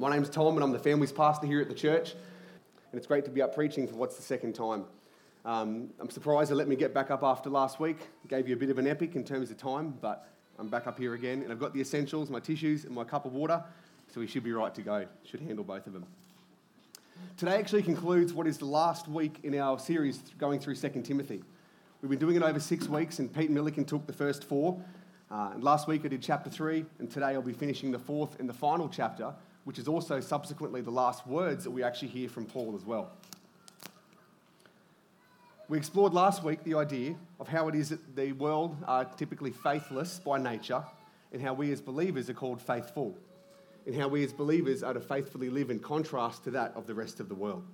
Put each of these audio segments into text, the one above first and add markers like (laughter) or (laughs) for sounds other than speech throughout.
My name's Tom, and I'm the family's pastor here at the church. And it's great to be up preaching for what's the second time. Um, I'm surprised they let me get back up after last week. Gave you a bit of an epic in terms of time, but I'm back up here again, and I've got the essentials, my tissues, and my cup of water, so we should be right to go. Should handle both of them. Today actually concludes what is the last week in our series going through 2 Timothy. We've been doing it over six weeks, and Pete Milliken took the first four. Uh, and last week I did chapter three, and today I'll be finishing the fourth and the final chapter, which is also subsequently the last words that we actually hear from Paul as well. We explored last week the idea of how it is that the world are typically faithless by nature, and how we as believers are called faithful, and how we as believers are to faithfully live in contrast to that of the rest of the world.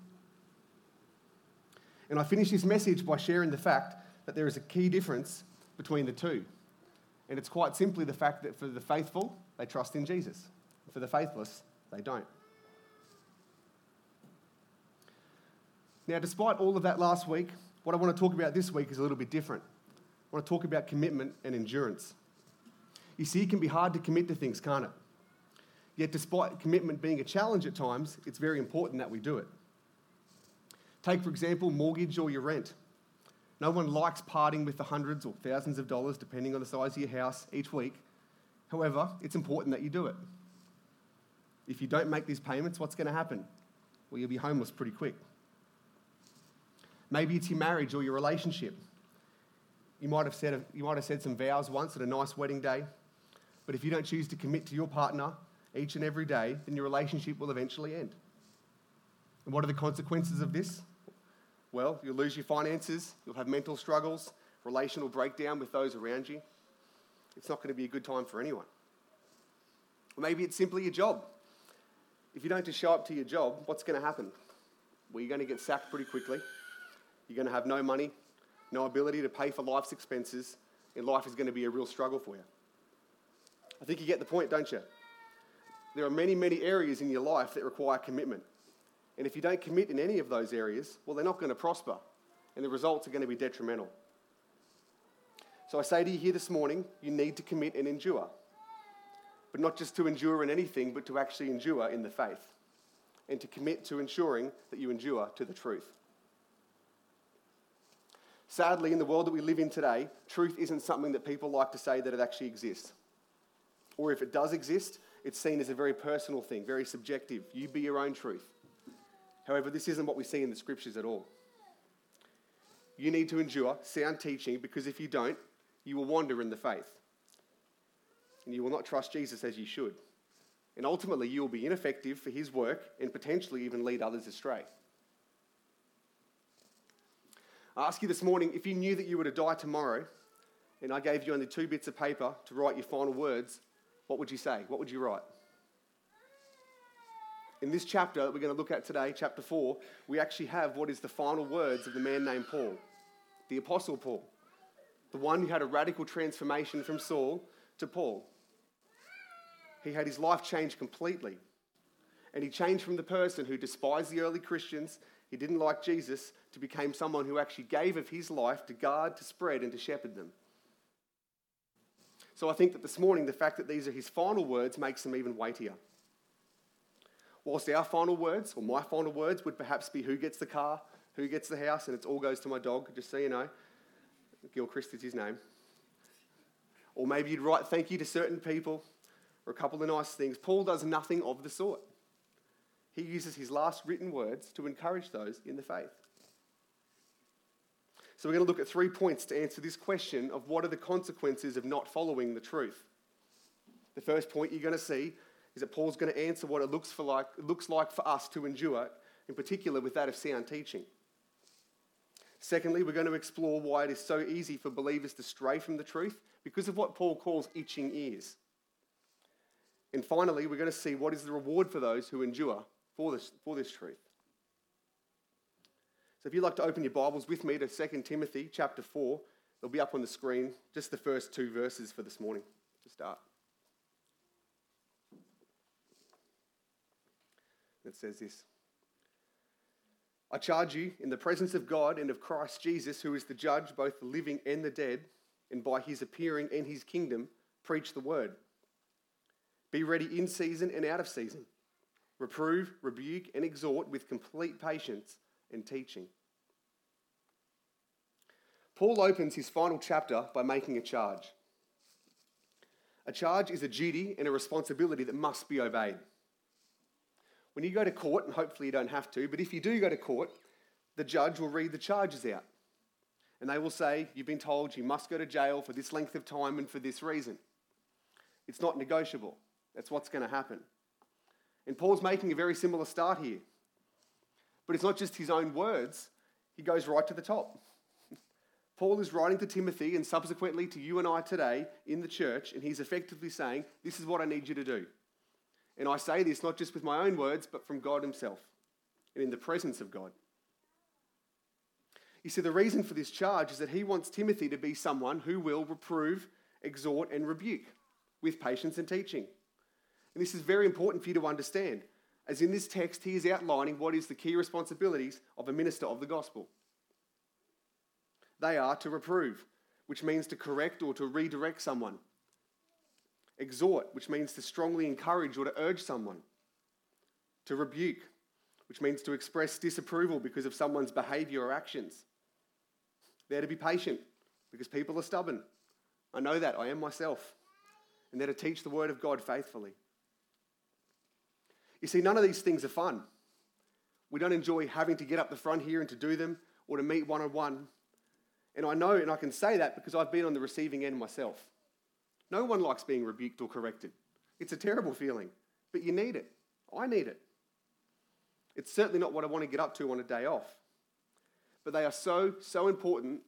And I finished this message by sharing the fact that there is a key difference between the two. And it's quite simply the fact that for the faithful, they trust in Jesus. For the faithless, they don't. Now, despite all of that last week, what I want to talk about this week is a little bit different. I want to talk about commitment and endurance. You see, it can be hard to commit to things, can't it? Yet, despite commitment being a challenge at times, it's very important that we do it. Take, for example, mortgage or your rent. No one likes parting with the hundreds or thousands of dollars, depending on the size of your house, each week. However, it's important that you do it. If you don't make these payments, what's going to happen? Well, you'll be homeless pretty quick. Maybe it's your marriage or your relationship. You might have said, you might have said some vows once at a nice wedding day, but if you don't choose to commit to your partner each and every day, then your relationship will eventually end. And what are the consequences of this? Well, you'll lose your finances, you'll have mental struggles, relational breakdown with those around you. It's not going to be a good time for anyone. Or maybe it's simply your job. If you don't just show up to your job, what's going to happen? Well, you're going to get sacked pretty quickly. You're going to have no money, no ability to pay for life's expenses, and life is going to be a real struggle for you. I think you get the point, don't you? There are many, many areas in your life that require commitment. And if you don't commit in any of those areas, well, they're not going to prosper, and the results are going to be detrimental. So I say to you here this morning, you need to commit and endure. But not just to endure in anything, but to actually endure in the faith. And to commit to ensuring that you endure to the truth. Sadly, in the world that we live in today, truth isn't something that people like to say that it actually exists. Or if it does exist, it's seen as a very personal thing, very subjective. You be your own truth. However, this isn't what we see in the scriptures at all. You need to endure sound teaching because if you don't, you will wander in the faith. And you will not trust Jesus as you should. And ultimately, you will be ineffective for his work and potentially even lead others astray. I ask you this morning if you knew that you were to die tomorrow and I gave you only two bits of paper to write your final words, what would you say? What would you write? In this chapter that we're going to look at today, chapter 4, we actually have what is the final words of the man named Paul, the Apostle Paul, the one who had a radical transformation from Saul to Paul. He had his life changed completely. And he changed from the person who despised the early Christians, he didn't like Jesus, to become someone who actually gave of his life to guard, to spread, and to shepherd them. So I think that this morning, the fact that these are his final words makes them even weightier. Whilst our final words, or my final words, would perhaps be who gets the car, who gets the house, and it all goes to my dog, just so you know. Gilchrist is his name. Or maybe you'd write thank you to certain people, or a couple of nice things. Paul does nothing of the sort. He uses his last written words to encourage those in the faith. So, we're going to look at three points to answer this question of what are the consequences of not following the truth. The first point you're going to see is that Paul's going to answer what it looks, for like, looks like for us to endure, in particular with that of sound teaching. Secondly, we're going to explore why it is so easy for believers to stray from the truth because of what Paul calls itching ears. And finally, we're going to see what is the reward for those who endure for this, for this truth. So if you'd like to open your Bibles with me to 2 Timothy chapter 4, they'll be up on the screen, just the first two verses for this morning to start. It says this I charge you in the presence of God and of Christ Jesus, who is the judge, both the living and the dead, and by his appearing and his kingdom, preach the word. Be ready in season and out of season. reprove, rebuke, and exhort with complete patience and teaching. Paul opens his final chapter by making a charge. A charge is a duty and a responsibility that must be obeyed. When you go to court, and hopefully you don't have to, but if you do go to court, the judge will read the charges out. And they will say, You've been told you must go to jail for this length of time and for this reason. It's not negotiable. That's what's going to happen. And Paul's making a very similar start here. But it's not just his own words, he goes right to the top. (laughs) Paul is writing to Timothy and subsequently to you and I today in the church, and he's effectively saying, This is what I need you to do. And I say this not just with my own words, but from God Himself and in the presence of God. You see, the reason for this charge is that he wants Timothy to be someone who will reprove, exhort, and rebuke with patience and teaching. And this is very important for you to understand, as in this text, he is outlining what is the key responsibilities of a minister of the gospel. They are to reprove, which means to correct or to redirect someone, exhort, which means to strongly encourage or to urge someone, to rebuke, which means to express disapproval because of someone's behavior or actions they're to be patient because people are stubborn. I know that. I am myself. And they're to teach the word of God faithfully. You see, none of these things are fun. We don't enjoy having to get up the front here and to do them or to meet one on one. And I know and I can say that because I've been on the receiving end myself. No one likes being rebuked or corrected. It's a terrible feeling, but you need it. I need it. It's certainly not what I want to get up to on a day off but they are so, so important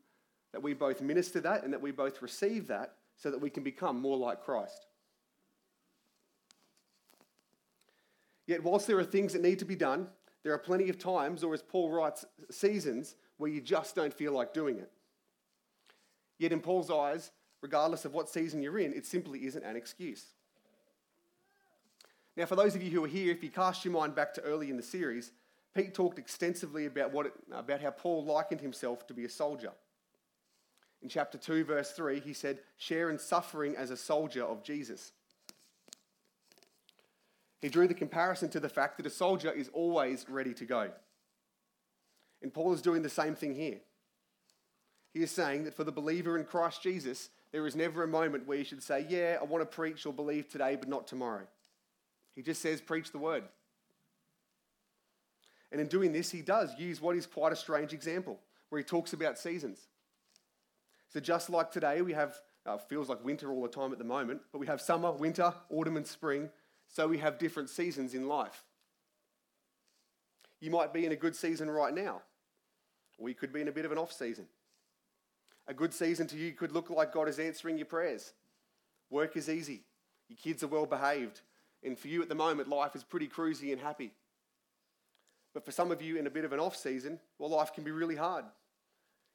that we both minister that and that we both receive that so that we can become more like Christ. Yet, whilst there are things that need to be done, there are plenty of times, or as Paul writes, seasons where you just don't feel like doing it. Yet, in Paul's eyes, regardless of what season you're in, it simply isn't an excuse. Now, for those of you who are here, if you cast your mind back to early in the series, Pete talked extensively about, what it, about how Paul likened himself to be a soldier. In chapter 2, verse 3, he said, Share in suffering as a soldier of Jesus. He drew the comparison to the fact that a soldier is always ready to go. And Paul is doing the same thing here. He is saying that for the believer in Christ Jesus, there is never a moment where you should say, Yeah, I want to preach or believe today, but not tomorrow. He just says, Preach the word. And in doing this, he does use what is quite a strange example, where he talks about seasons. So, just like today, we have, uh, feels like winter all the time at the moment, but we have summer, winter, autumn, and spring. So, we have different seasons in life. You might be in a good season right now, you could be in a bit of an off season. A good season to you could look like God is answering your prayers. Work is easy, your kids are well behaved, and for you at the moment, life is pretty cruisy and happy. But for some of you in a bit of an off season, well, life can be really hard.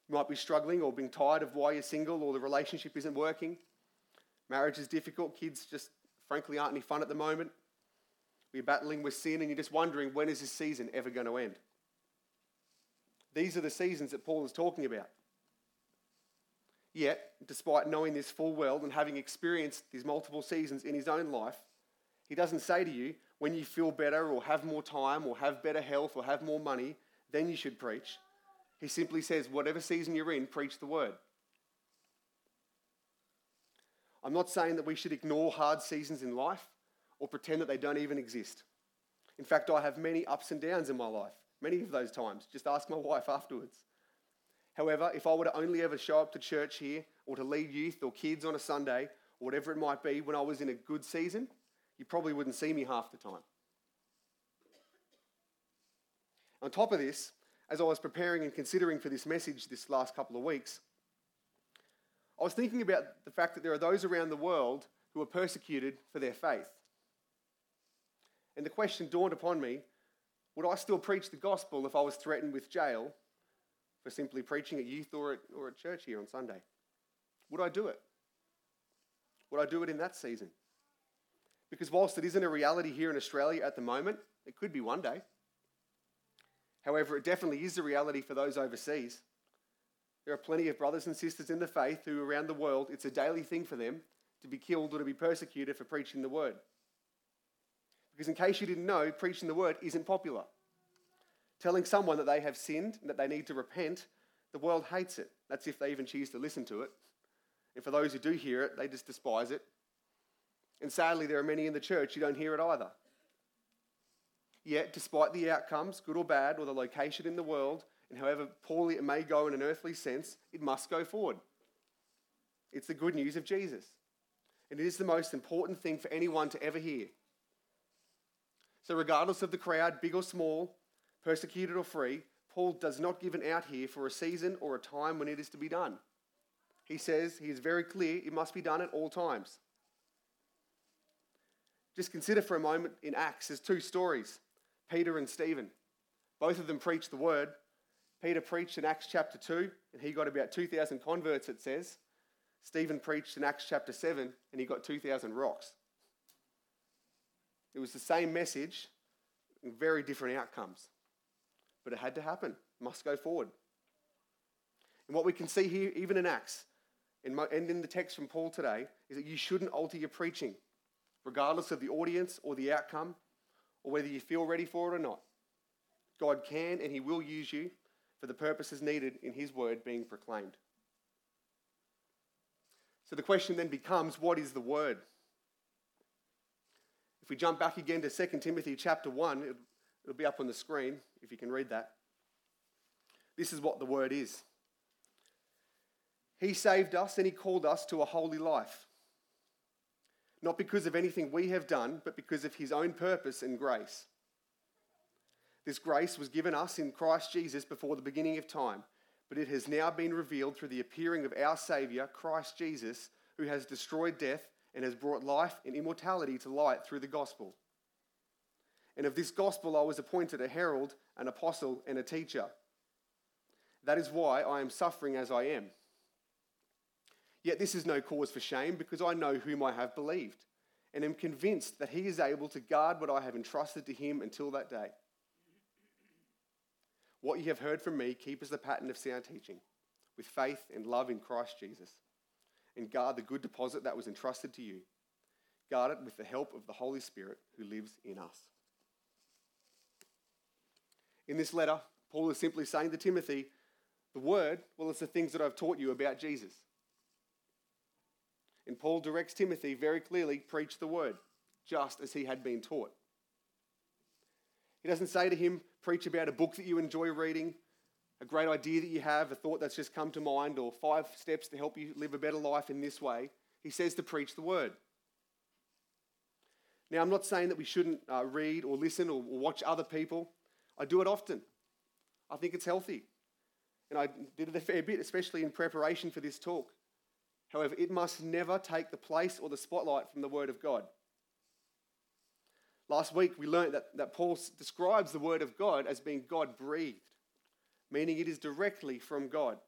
You might be struggling or being tired of why you're single or the relationship isn't working. Marriage is difficult. Kids just, frankly, aren't any fun at the moment. We're battling with sin and you're just wondering when is this season ever going to end? These are the seasons that Paul is talking about. Yet, despite knowing this full well and having experienced these multiple seasons in his own life, he doesn't say to you, when you feel better or have more time or have better health or have more money, then you should preach. He simply says, whatever season you're in, preach the word. I'm not saying that we should ignore hard seasons in life or pretend that they don't even exist. In fact, I have many ups and downs in my life, many of those times. Just ask my wife afterwards. However, if I were to only ever show up to church here or to lead youth or kids on a Sunday or whatever it might be when I was in a good season, you probably wouldn't see me half the time. On top of this, as I was preparing and considering for this message this last couple of weeks, I was thinking about the fact that there are those around the world who are persecuted for their faith. And the question dawned upon me would I still preach the gospel if I was threatened with jail for simply preaching at youth or at, or at church here on Sunday? Would I do it? Would I do it in that season? Because whilst it isn't a reality here in Australia at the moment, it could be one day. However, it definitely is a reality for those overseas. There are plenty of brothers and sisters in the faith who, around the world, it's a daily thing for them to be killed or to be persecuted for preaching the word. Because, in case you didn't know, preaching the word isn't popular. Telling someone that they have sinned and that they need to repent, the world hates it. That's if they even choose to listen to it. And for those who do hear it, they just despise it. And sadly, there are many in the church who don't hear it either. Yet, despite the outcomes, good or bad, or the location in the world, and however poorly it may go in an earthly sense, it must go forward. It's the good news of Jesus. And it is the most important thing for anyone to ever hear. So, regardless of the crowd, big or small, persecuted or free, Paul does not give an out here for a season or a time when it is to be done. He says, he is very clear, it must be done at all times. Just consider for a moment in Acts, there's two stories Peter and Stephen. Both of them preached the word. Peter preached in Acts chapter 2, and he got about 2,000 converts, it says. Stephen preached in Acts chapter 7, and he got 2,000 rocks. It was the same message, very different outcomes. But it had to happen, must go forward. And what we can see here, even in Acts, and in the text from Paul today, is that you shouldn't alter your preaching, regardless of the audience or the outcome, or whether you feel ready for it or not. God can and He will use you for the purposes needed in His word being proclaimed. So the question then becomes what is the word? If we jump back again to 2 Timothy chapter 1, it'll be up on the screen if you can read that. This is what the word is. He saved us and He called us to a holy life. Not because of anything we have done, but because of His own purpose and grace. This grace was given us in Christ Jesus before the beginning of time, but it has now been revealed through the appearing of our Saviour, Christ Jesus, who has destroyed death and has brought life and immortality to light through the gospel. And of this gospel I was appointed a herald, an apostle, and a teacher. That is why I am suffering as I am. Yet this is no cause for shame, because I know whom I have believed, and am convinced that he is able to guard what I have entrusted to him until that day. What you have heard from me, keep as the pattern of sound teaching, with faith and love in Christ Jesus and guard the good deposit that was entrusted to you. Guard it with the help of the Holy Spirit who lives in us. In this letter, Paul is simply saying to Timothy, the word, well, it's the things that I've taught you about Jesus. And Paul directs Timothy very clearly preach the word, just as he had been taught. He doesn't say to him, preach about a book that you enjoy reading a great idea that you have, a thought that's just come to mind, or five steps to help you live a better life in this way, he says to preach the word. Now, I'm not saying that we shouldn't uh, read or listen or, watch other people. I do it often. I think it's healthy. And I did it a fair bit, especially in preparation for this talk. However, it must never take the place or the spotlight from the Word of God. Last week, we learned that, that Paul describes the Word of God as being God breathed meaning it is directly from God.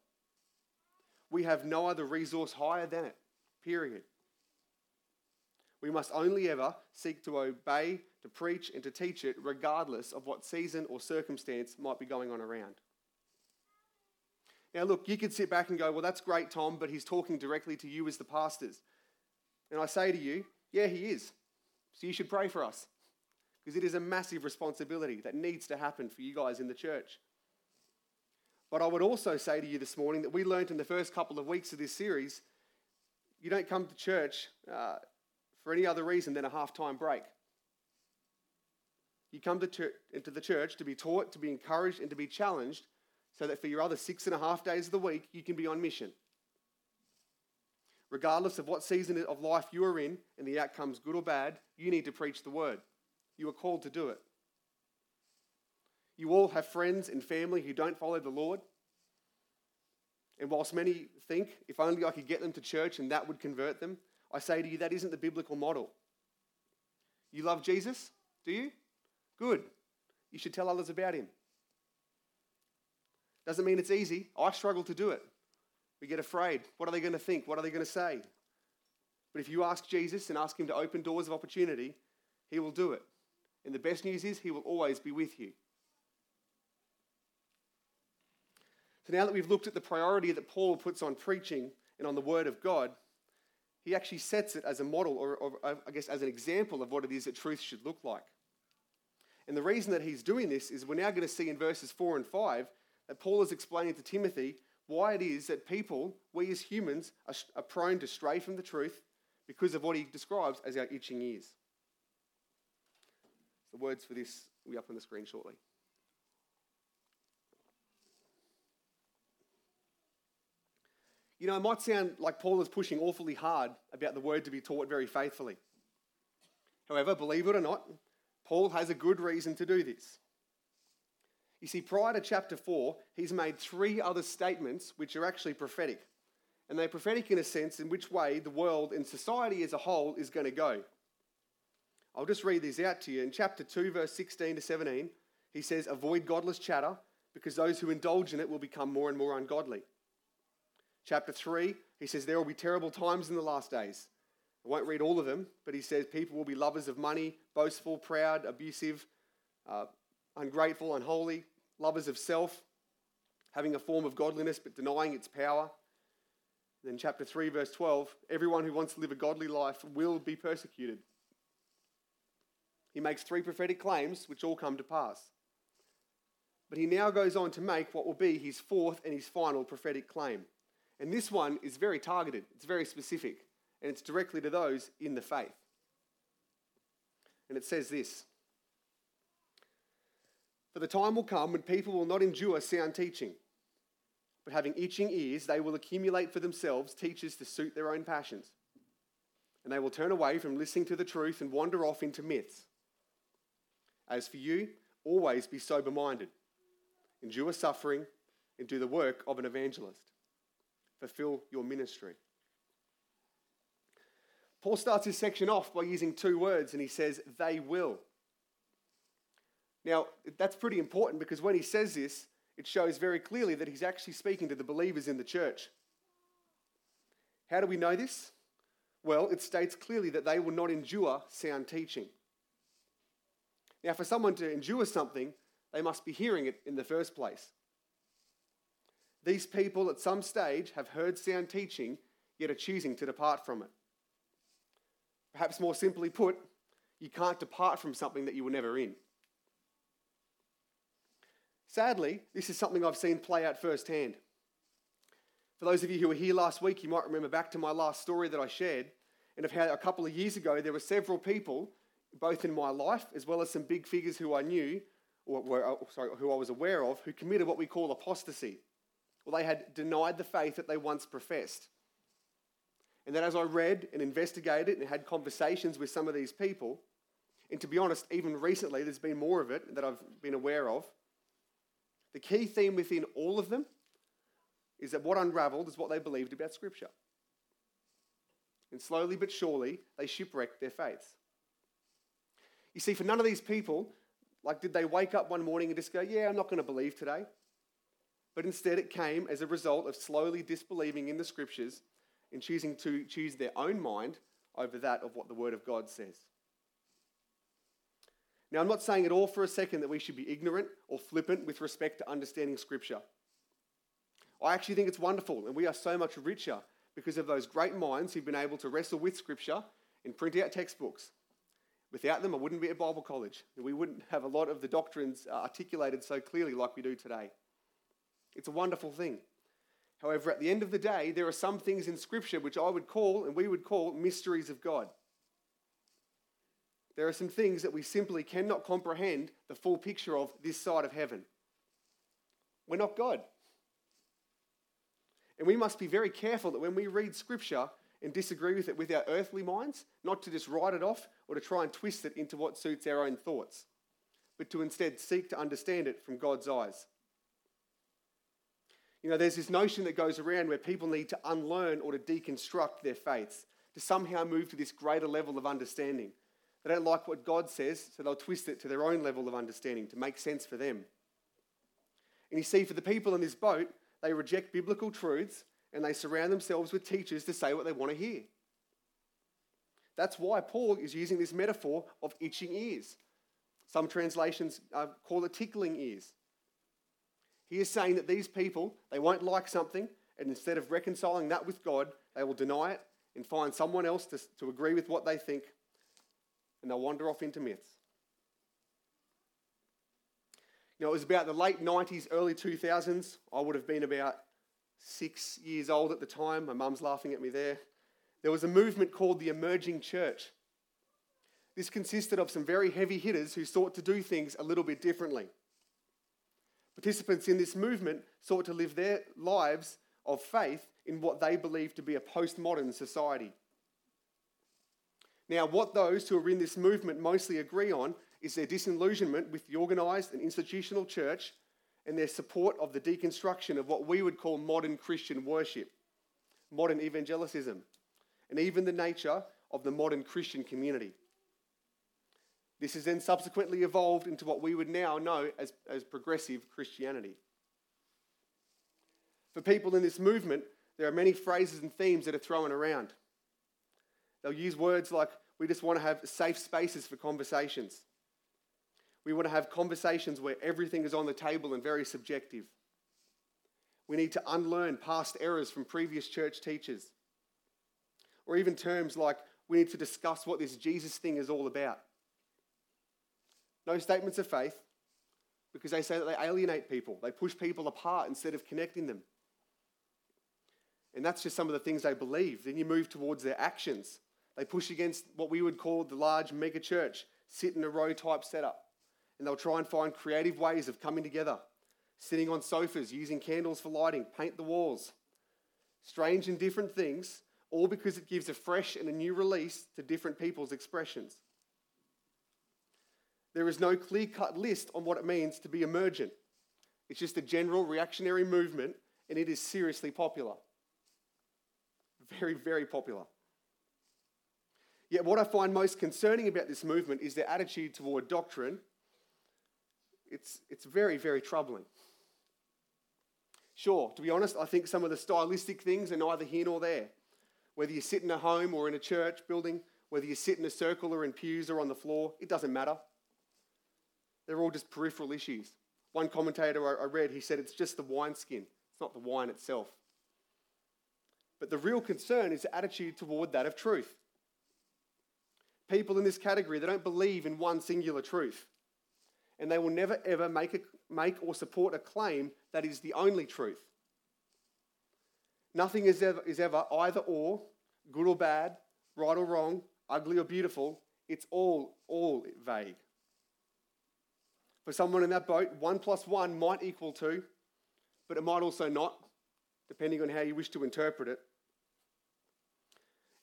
We have no other resource higher than it, period. We must only ever seek to obey, to preach, and to teach it, regardless of what season or circumstance might be going on around. Now, look, you could sit back and go, Well, that's great, Tom, but he's talking directly to you as the pastors. And I say to you, Yeah, he is. So you should pray for us because it is a massive responsibility that needs to happen for you guys in the church. But I would also say to you this morning that we learned in the first couple of weeks of this series you don't come to church uh, for any other reason than a half time break. You come to into the church to be taught, to be encouraged, and to be challenged so that for your other six and a half days of the week, you can be on mission. Regardless of what season of life you are in and the outcomes, good or bad, you need to preach the word. You are called to do it. You all have friends and family who don't follow the Lord. And whilst many think, if only I could get them to church and that would convert them, I say to you, that isn't the biblical model. You love Jesus? Do you? Good. You should tell others about him. Doesn't mean it's easy. I struggle to do it. We get afraid. What are they going to think? What are they going to say? But if you ask Jesus and ask him to open doors of opportunity, he will do it. And the best news is, he will always be with you. So now that we've looked at the priority that Paul puts on preaching and on the Word of God, he actually sets it as a model, or, or, I guess as an example of what it is that truth should look like. And the reason that he's doing this is we're now going to see in verses 4 and 5 that Paul is explaining to Timothy why it is that people, we as humans, are, are prone to stray from the truth because of what he describes as our itching ears. The words for this will be up on the screen shortly. You know, it might sound like Paul is pushing awfully hard about the word to be taught very faithfully. However, believe it or not, Paul has a good reason to do this. You see, prior to chapter 4, he's made three other statements which are actually prophetic. And they're prophetic in a sense in which way the world and society as a whole is going to go. I'll just read these out to you. In chapter 2, verse 16 to 17, he says, Avoid godless chatter, because those who indulge in it will become more and more ungodly. Chapter 3, he says, There will be terrible times in the last days. I won't read all of them, but he says people will be lovers of money, boastful, proud, abusive, uh, ungrateful, unholy, lovers of self, having a form of godliness but denying its power. Then, chapter 3, verse 12 everyone who wants to live a godly life will be persecuted. He makes three prophetic claims which all come to pass. But he now goes on to make what will be his fourth and his final prophetic claim. And this one is very targeted, it's very specific, and it's directly to those in the faith. And it says this For the time will come when people will not endure sound teaching, but having itching ears, they will accumulate for themselves teachers to suit their own passions. And they will turn away from listening to the truth and wander off into myths. As for you, always be sober minded, endure suffering, and do the work of an evangelist fulfill your ministry. Paul starts his section off by using two words and he says, they will. Now, that's pretty important because when he says this, it shows very clearly that he's actually speaking to the believers in the church. How do we know this? Well, it states clearly that they will not endure sound teaching. Now, for someone to endure something, they must be hearing it in the first place. These people at some stage have heard sound teaching, yet are choosing to depart from it. Perhaps more simply put, you can't depart from something that you were never in. Sadly, this is something I've seen play out firsthand. For those of you who were here last week, you might remember back to my last story that I shared, and of how a couple of years ago there were several people, both in my life as well as some big figures who I knew, or were, oh, sorry, who I was aware of, who committed what we call apostasy. Well, they had denied the faith that they once professed. And then, as I read and investigated and had conversations with some of these people, and to be honest, even recently, there's been more of it that I've been aware of. The key theme within all of them is that what unraveled is what they believed about Scripture. And slowly but surely, they shipwrecked their faiths. You see, for none of these people, like, did they wake up one morning and just go, Yeah, I'm not going to believe today? but instead it came as a result of slowly disbelieving in the scriptures and choosing to choose their own mind over that of what the Word of God says. Now, I'm not saying at all for a second that we should be ignorant or flippant with respect to understanding Scripture. I actually think it's wonderful, and we are so much richer because of those great minds who've been able to wrestle with Scripture and print out textbooks. Without them, I wouldn't be at Bible college, we wouldn't have a lot of the doctrines uh, articulated so clearly like we do today. It's a wonderful thing. However, at the end of the day, there are some things in Scripture which I would call, and we would call, mysteries of God. There are some things that we simply cannot comprehend the full picture of this side of heaven. We're not God. And we must be very careful that when we read Scripture and disagree with it with our earthly minds, not to just write it off or to try and twist it into what suits our own thoughts, but to instead seek to understand it from God's eyes. You know, there's this notion that goes around where people need to unlearn or to deconstruct their faiths to somehow move to this greater level of understanding. They don't like what God says, so they'll twist it to their own level of understanding to make sense for them. And you see, for the people in this boat, they reject biblical truths and they surround themselves with teachers to say what they want to hear. That's why Paul is using this metaphor of itching ears. Some translations uh, call it tickling ears. He is saying that these people, they won't like something, and instead of reconciling that with God, they will deny it and find someone else to, to agree with what they think, and they'll wander off into myths. You know, it was about the late 90s, early 2000s. I would have been about six years old at the time. My mum's laughing at me there. There was a movement called the Emerging Church. This consisted of some very heavy hitters who sought to do things a little bit differently. Participants in this movement sought to live their lives of faith in what they believed to be a postmodern society. Now, what those who are in this movement mostly agree on is their disillusionment with the organised and institutional church and their support of the deconstruction of what we would call modern Christian worship, modern evangelicism, and even the nature of the modern Christian community. This has then subsequently evolved into what we would now know as, as progressive Christianity. For people in this movement, there are many phrases and themes that are thrown around. They'll use words like, we just want to have safe spaces for conversations. We want to have conversations where everything is on the table and very subjective. We need to unlearn past errors from previous church teachers. Or even terms like, we need to discuss what this Jesus thing is all about. No statements of faith because they say that they alienate people, they push people apart instead of connecting them. And that's just some of the things they believe. Then you move towards their actions. They push against what we would call the large mega church, sit in a row type setup. And they'll try and find creative ways of coming together, sitting on sofas, using candles for lighting, paint the walls. Strange and different things, all because it gives a fresh and a new release to different people's expressions. There is no clear cut list on what it means to be emergent. It's just a general reactionary movement, and it is seriously popular. Very, very popular. Yet, what I find most concerning about this movement is their attitude toward doctrine. It's, it's very, very troubling. Sure, to be honest, I think some of the stylistic things are neither here nor there. Whether you sit in a home or in a church building, whether you sit in a circle or in pews or on the floor, it doesn't matter. They're all just peripheral issues. One commentator I read, he said it's just the wineskin, it's not the wine itself. But the real concern is the attitude toward that of truth. People in this category, they don't believe in one singular truth. And they will never ever make, a, make or support a claim that is the only truth. Nothing is ever, is ever either or, good or bad, right or wrong, ugly or beautiful. It's all, all vague. For someone in that boat, one plus one might equal two, but it might also not, depending on how you wish to interpret it.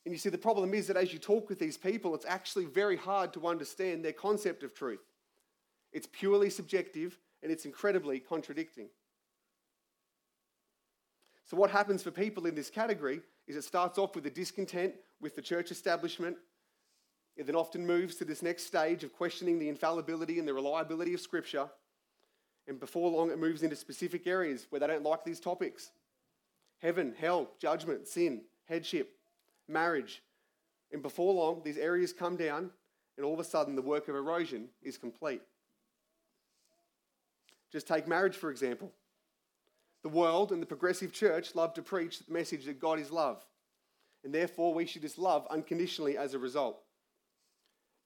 And you see, the problem is that as you talk with these people, it's actually very hard to understand their concept of truth. It's purely subjective and it's incredibly contradicting. So, what happens for people in this category is it starts off with a discontent with the church establishment. It then often moves to this next stage of questioning the infallibility and the reliability of Scripture. And before long, it moves into specific areas where they don't like these topics heaven, hell, judgment, sin, headship, marriage. And before long, these areas come down, and all of a sudden, the work of erosion is complete. Just take marriage, for example. The world and the progressive church love to preach the message that God is love, and therefore we should just love unconditionally as a result.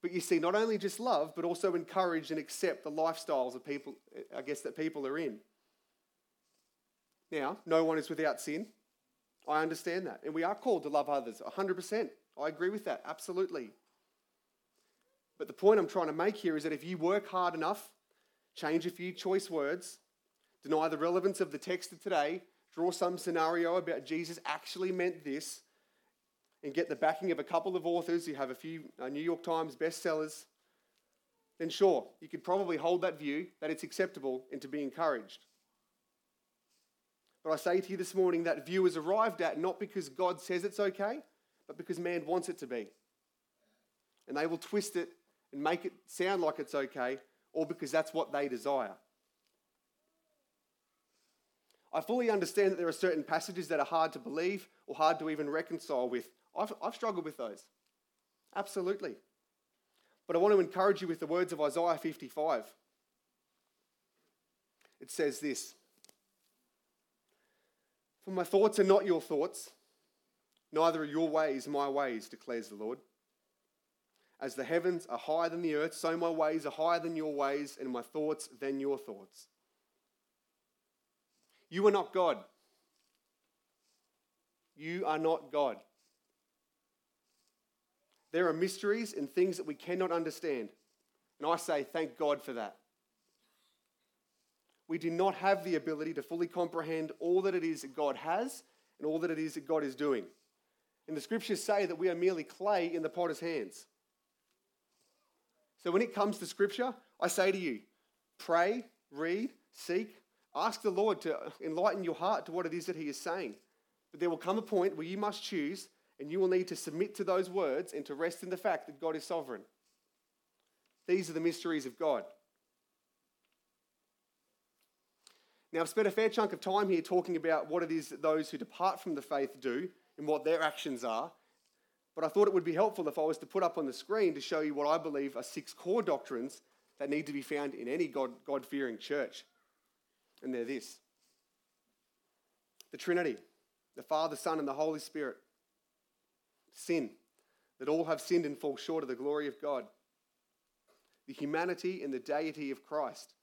But you see, not only just love, but also encourage and accept the lifestyles of people, I guess, that people are in. Now, no one is without sin. I understand that. And we are called to love others 100%. I agree with that, absolutely. But the point I'm trying to make here is that if you work hard enough, change a few choice words, deny the relevance of the text of today, draw some scenario about Jesus actually meant this, and get the backing of a couple of authors who have a few uh, New York Times bestsellers, then sure, you could probably hold that view that it's acceptable and to be encouraged. But I say to you this morning that view is arrived at not because God says it's okay, but because man wants it to be. And they will twist it and make it sound like it's okay, or because that's what they desire. I fully understand that there are certain passages that are hard to believe or hard to even reconcile with. I've, I've struggled with those. Absolutely. But I want to encourage you with the words of Isaiah 55. It says this for my thoughts are not your thoughts, neither are your ways my ways, declares the Lord. As the heavens are higher than the earth, so my ways are higher than your ways, and my thoughts than your thoughts. You are not God. You are not God. There are mysteries and things that we cannot understand. And I say, thank God for that. We do not have the ability to fully comprehend all that it is that God has and all that it is that God is doing. And the scriptures say that we are merely clay in the potter's hands. So when it comes to scripture, I say to you, pray, read, seek, ask the Lord to enlighten your heart to what it is that He is saying. But there will come a point where you must choose and you will need to submit to those words and to rest in the fact that God is sovereign. These are the mysteries of God. Now, I've spent a fair chunk of time here talking about what it is that those who depart from the faith do and what their actions are. But I thought it would be helpful if I was to put up on the screen to show you what I believe are six core doctrines that need to be found in any God fearing church. And they're this the Trinity, the Father, Son, and the Holy Spirit. Sin, that all have sinned and fall short of the glory of God. The humanity and the deity of Christ,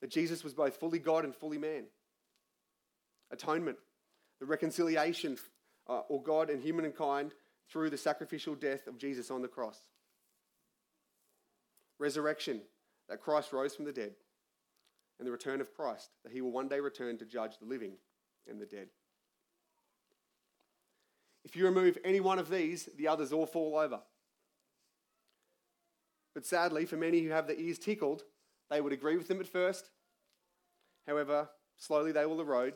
that Jesus was both fully God and fully man. Atonement, the reconciliation uh, or God and humankind through the sacrificial death of Jesus on the cross. Resurrection, that Christ rose from the dead. And the return of Christ, that he will one day return to judge the living and the dead. If you remove any one of these, the others all fall over. But sadly, for many who have their ears tickled, they would agree with them at first. However, slowly they will erode,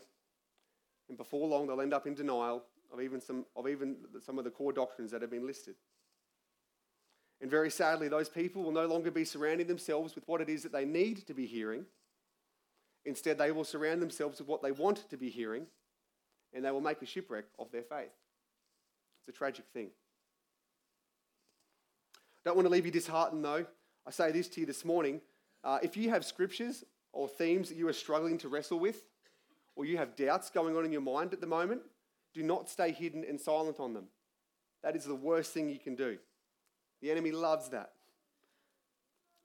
and before long they'll end up in denial of even some of, even some of the core doctrines that have been listed. And very sadly, those people will no longer be surrounding themselves with what it is that they need to be hearing. Instead, they will surround themselves with what they want to be hearing, and they will make a shipwreck of their faith. It's a tragic thing. Don't want to leave you disheartened, though. I say this to you this morning. Uh, if you have scriptures or themes that you are struggling to wrestle with, or you have doubts going on in your mind at the moment, do not stay hidden and silent on them. That is the worst thing you can do. The enemy loves that.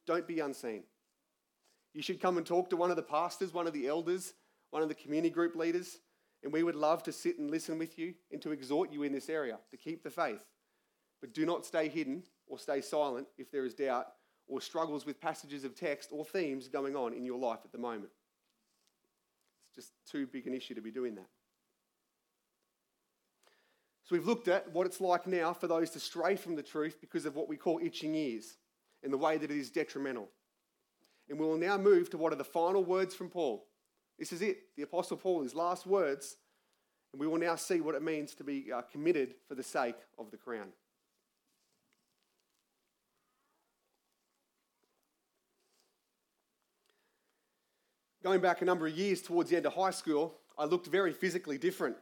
Don't be unseen. You should come and talk to one of the pastors, one of the elders, one of the community group leaders, and we would love to sit and listen with you and to exhort you in this area to keep the faith. But do not stay hidden or stay silent if there is doubt or struggles with passages of text or themes going on in your life at the moment. It's just too big an issue to be doing that. So we've looked at what it's like now for those to stray from the truth because of what we call itching ears and the way that it is detrimental. And we will now move to what are the final words from Paul. This is it, the Apostle Paul, his last words. And we will now see what it means to be uh, committed for the sake of the crown. Going back a number of years towards the end of high school, I looked very physically different.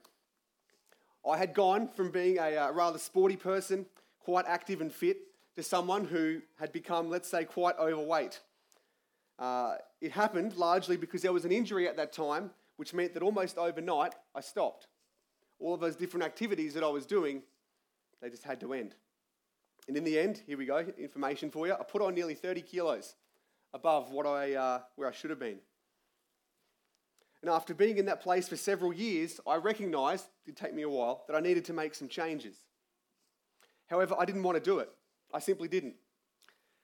I had gone from being a uh, rather sporty person, quite active and fit, to someone who had become, let's say, quite overweight. Uh, it happened largely because there was an injury at that time, which meant that almost overnight I stopped. All of those different activities that I was doing, they just had to end. And in the end, here we go, information for you. I put on nearly 30 kilos above what I, uh, where I should have been. And after being in that place for several years, I recognized, it take me a while, that I needed to make some changes. However, I didn't want to do it. I simply didn't.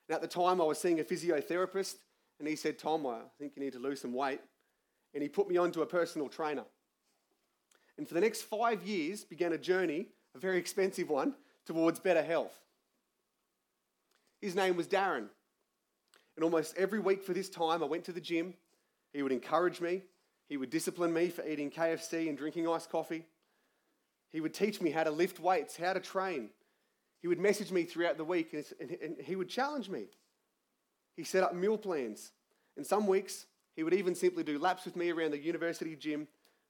And at the time, I was seeing a physiotherapist, and he said, Tom, I think you need to lose some weight. And he put me onto a personal trainer. And for the next five years, began a journey, a very expensive one, towards better health. His name was Darren. And almost every week for this time, I went to the gym. He would encourage me. He would discipline me for eating KFC and drinking iced coffee. He would teach me how to lift weights, how to train. He would message me throughout the week and, he would challenge me. He set up meal plans. And some weeks, he would even simply do laps with me around the university gym,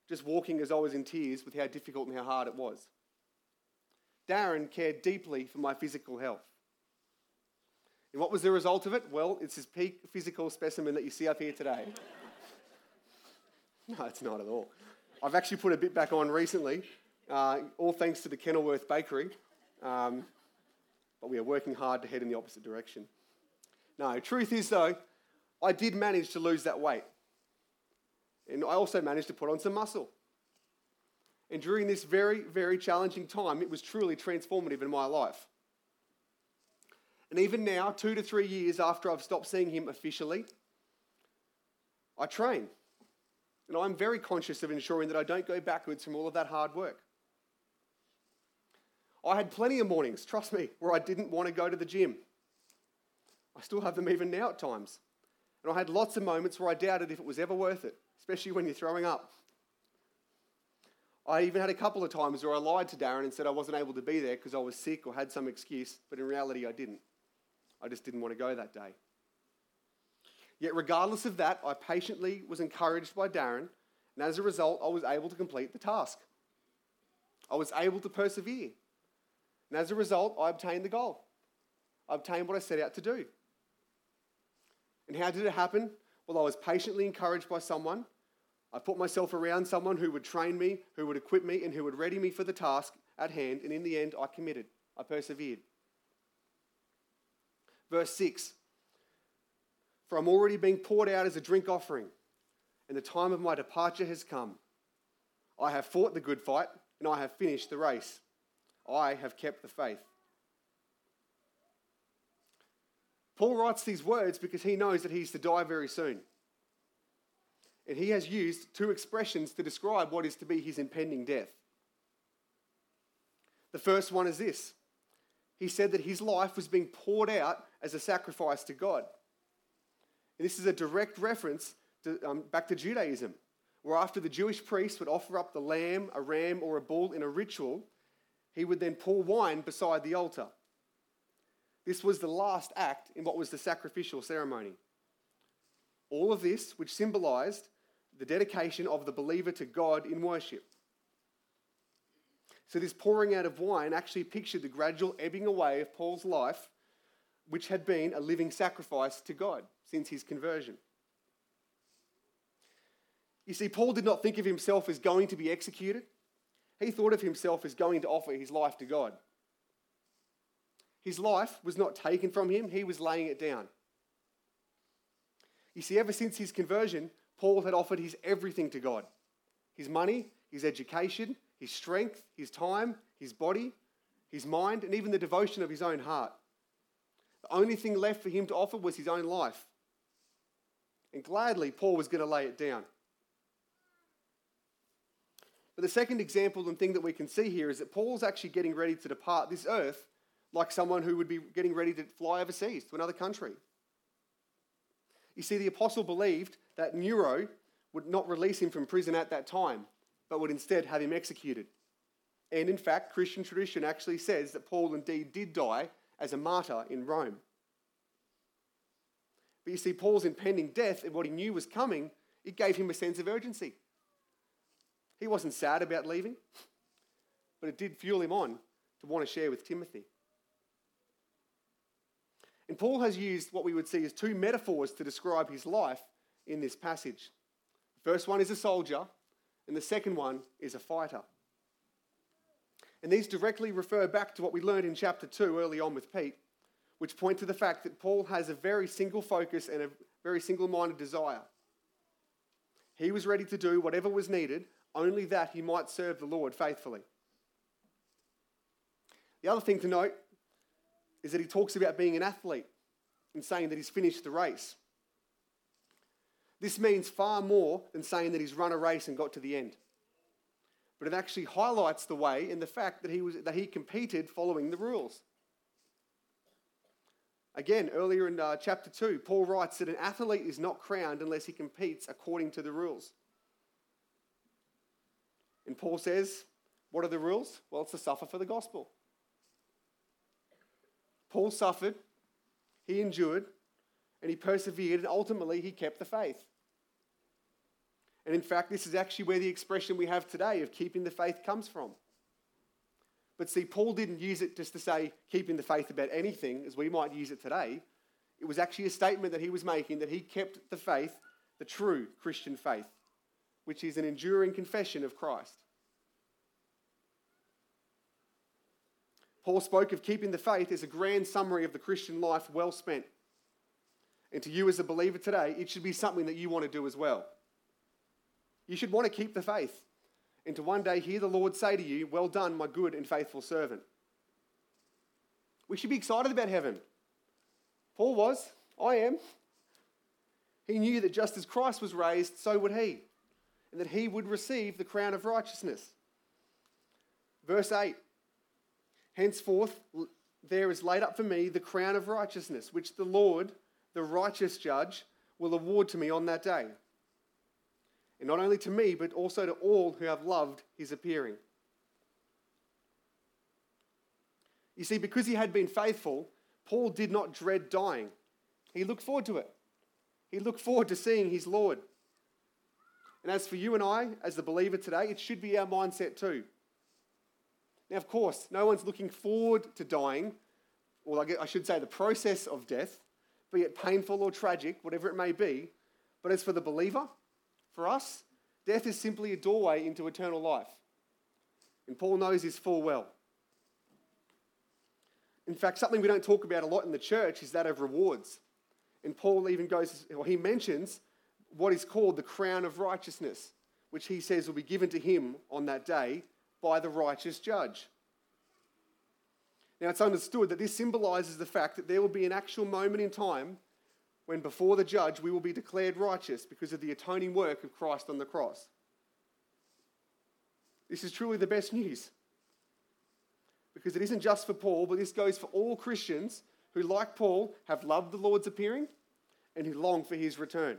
just walking as I was in tears with how difficult and how hard it was. Darren cared deeply for my physical health. And what was the result of it? Well, it's his peak physical specimen that you see up here today. (laughs) No, it's not at all. I've actually put a bit back on recently, uh, all thanks to the Kenilworth Bakery. Um, but we are working hard to head in the opposite direction. No, truth is, though, I did manage to lose that weight. And I also managed to put on some muscle. And during this very, very challenging time, it was truly transformative in my life. And even now, two to three years after I've stopped seeing him officially, I train. And I'm very conscious of ensuring that I don't go backwards from all of that hard work. I had plenty of mornings, trust me, where I didn't want to go to the gym. I still have them even now at times. And I had lots of moments where I doubted if it was ever worth it, especially when you're throwing up. I even had a couple of times where I lied to Darren and said I wasn't able to be there because I was sick or had some excuse, but in reality I didn't. I just didn't want to go that day. Yet, regardless of that, I patiently was encouraged by Darren, and as a result, I was able to complete the task. I was able to persevere. And as a result, I obtained the goal. I obtained what I set out to do. And how did it happen? Well, I was patiently encouraged by someone. I put myself around someone who would train me, who would equip me, and who would ready me for the task at hand. And in the end, I committed. I persevered. Verse 6 For I'm already being poured out as a drink offering, and the time of my departure has come. I have fought the good fight, and I have finished the race. I have kept the faith. Paul writes these words because he knows that he's to die very soon. And he has used two expressions to describe what is to be his impending death. The first one is this he said that his life was being poured out as a sacrifice to God. And this is a direct reference to, um, back to Judaism, where after the Jewish priest would offer up the lamb, a ram, or a bull in a ritual, he would then pour wine beside the altar. This was the last act in what was the sacrificial ceremony. All of this, which symbolized the dedication of the believer to God in worship. So, this pouring out of wine actually pictured the gradual ebbing away of Paul's life, which had been a living sacrifice to God since his conversion. You see, Paul did not think of himself as going to be executed. He thought of himself as going to offer his life to God. His life was not taken from him, he was laying it down. You see, ever since his conversion, Paul had offered his everything to God his money, his education, his strength, his time, his body, his mind, and even the devotion of his own heart. The only thing left for him to offer was his own life. And gladly, Paul was going to lay it down. But the second example and thing that we can see here is that Paul's actually getting ready to depart this earth like someone who would be getting ready to fly overseas to another country. You see, the apostle believed that Nero would not release him from prison at that time, but would instead have him executed. And in fact, Christian tradition actually says that Paul indeed did die as a martyr in Rome. But you see, Paul's impending death and what he knew was coming, it gave him a sense of urgency. He wasn't sad about leaving, but it did fuel him on to want to share with Timothy. And Paul has used what we would see as two metaphors to describe his life in this passage. The first one is a soldier, and the second one is a fighter. And these directly refer back to what we learned in chapter 2 early on with Pete, which point to the fact that Paul has a very single focus and a very single minded desire. He was ready to do whatever was needed only that he might serve the Lord faithfully. The other thing to note is that he talks about being an athlete and saying that he's finished the race. This means far more than saying that he's run a race and got to the end. But it actually highlights the way in the fact that he, was, that he competed following the rules. Again, earlier in uh, chapter 2, Paul writes that an athlete is not crowned unless he competes according to the rules. And Paul says, What are the rules? Well, it's to suffer for the gospel. Paul suffered, he endured, and he persevered, and ultimately he kept the faith. And in fact, this is actually where the expression we have today of keeping the faith comes from. But see, Paul didn't use it just to say keeping the faith about anything, as we might use it today. It was actually a statement that he was making that he kept the faith, the true Christian faith which is an enduring confession of Christ. Paul spoke of keeping the faith as a grand summary of the Christian life well spent. And to you as a believer today, it should be something that you want to do as well. You should want to keep the faith and to one day hear the Lord say to you, Well done, my good and faithful servant. We should be excited about heaven. Paul was. I am. He knew that just as Christ was raised, so would he, and that he would receive the crown of righteousness. Verse 8 Henceforth, there is laid up for me the crown of righteousness, which the Lord, the righteous judge, will award to me on that day. And not only to me, but also to all who have loved his appearing. You see, because he had been faithful, Paul did not dread dying. He looked forward to it. He looked forward to seeing his Lord. And as for you and I, as the believer today, it should be our mindset too. Now, of course, no one's looking forward to dying, or I should say the process of death, be it painful or tragic, whatever it may be. But as for the believer, for us, death is simply a doorway into eternal life. And Paul knows this full well. In fact, something we don't talk about a lot in the church is that of rewards. And Paul even goes, or he mentions what is called the crown of righteousness, which he says will be given to him on that day by the righteous judge. Now, it's understood that this symbolizes the fact that there will be an actual moment in time when, before the judge, we will be declared righteous because of the atoning work of Christ on the cross. This is truly the best news. Because it isn't just for Paul, but this goes for all Christians who, like Paul, have loved the Lord's appearing and who long for his return.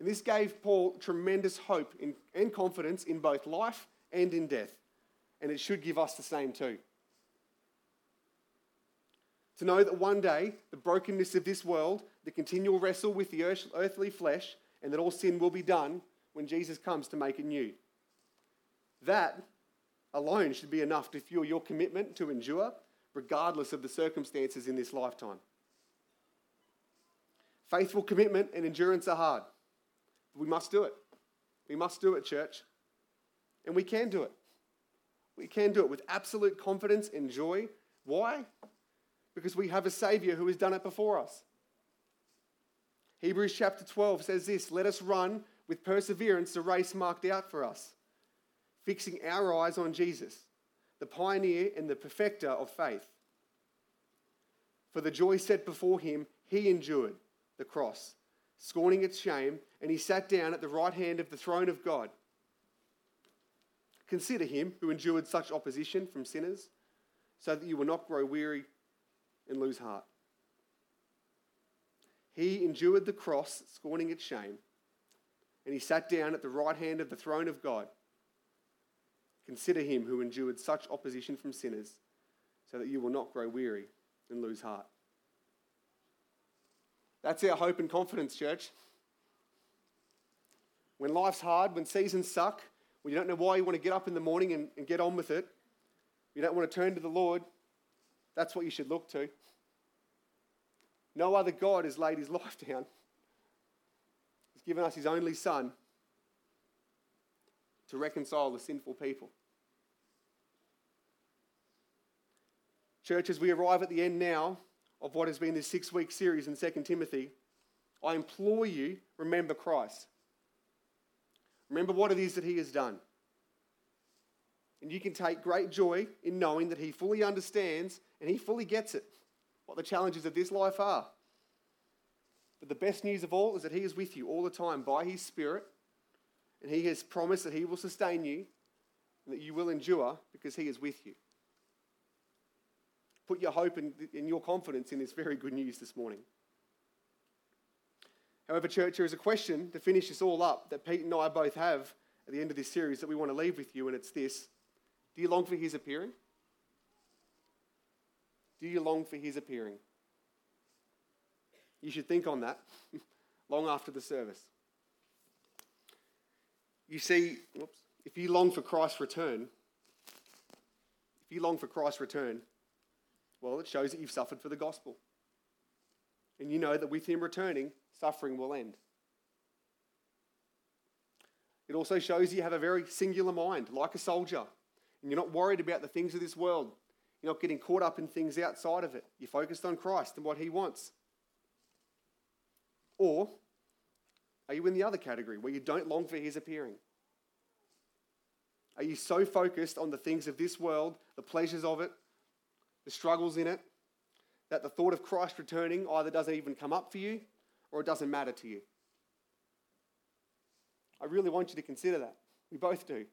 And this gave Paul tremendous hope in, and confidence in both life and in death. And it should give us the same too. To know that one day the brokenness of this world, the continual wrestle with the earthly flesh, and that all sin will be done when Jesus comes to make it new. That alone should be enough to fuel your commitment to endure, regardless of the circumstances in this lifetime. Faithful commitment and endurance are hard. We must do it. We must do it, church. And we can do it. We can do it with absolute confidence and joy. Why? Because we have a Savior who has done it before us. Hebrews chapter 12 says this Let us run with perseverance the race marked out for us, fixing our eyes on Jesus, the pioneer and the perfecter of faith. For the joy set before him, he endured the cross scorning its shame, and he sat down at the right hand of the throne of God. Consider him who endured such opposition from sinners, so that you will not grow weary and lose heart. He endured the cross, scorning its shame, and he sat down at the right hand of the throne of God. Consider him who endured such opposition from sinners, so that you will not grow weary and lose heart. That's our hope and confidence, church. When life's hard, when seasons suck, when you don't know why you want to get up in the morning and, and get on with it, you don't want to turn to the Lord, that's what you should look to. No other God has laid his (laughs) life down. He's given us his only Son to reconcile the sinful people. Church, as we arrive at the end now, of what has been this six week series in 2 Timothy, I implore you, remember Christ. Remember what it is that He has done. And you can take great joy in knowing that He fully understands and He fully gets it, what the challenges of this life are. But the best news of all is that He is with you all the time by His Spirit, and He has promised that He will sustain you and that you will endure because He is with you. Put your hope and, your confidence in this very good news this morning. However, church, there is a question to finish this all up that Pete and I both have at the end of this series that we want to leave with you, and it's this Do you long for his appearing? Do you long for his appearing? You should think on that (laughs) long after the service. You see, whoops, if you long for Christ's return, if you long for Christ's return, well, it shows that you've suffered for the gospel. And you know that with him returning, suffering will end. It also shows you have a very singular mind, like a soldier. and you're not worried about the things of this world. You're not getting caught up in things outside of it. You're focused on Christ and what He wants. Or are you in the other category where you don't long for His appearing? Are you so focused on the things of this world, the pleasures of it, the struggles in it, that the thought of Christ returning either doesn't even come up for you or it doesn't matter to you? I really want you to consider that. We both do.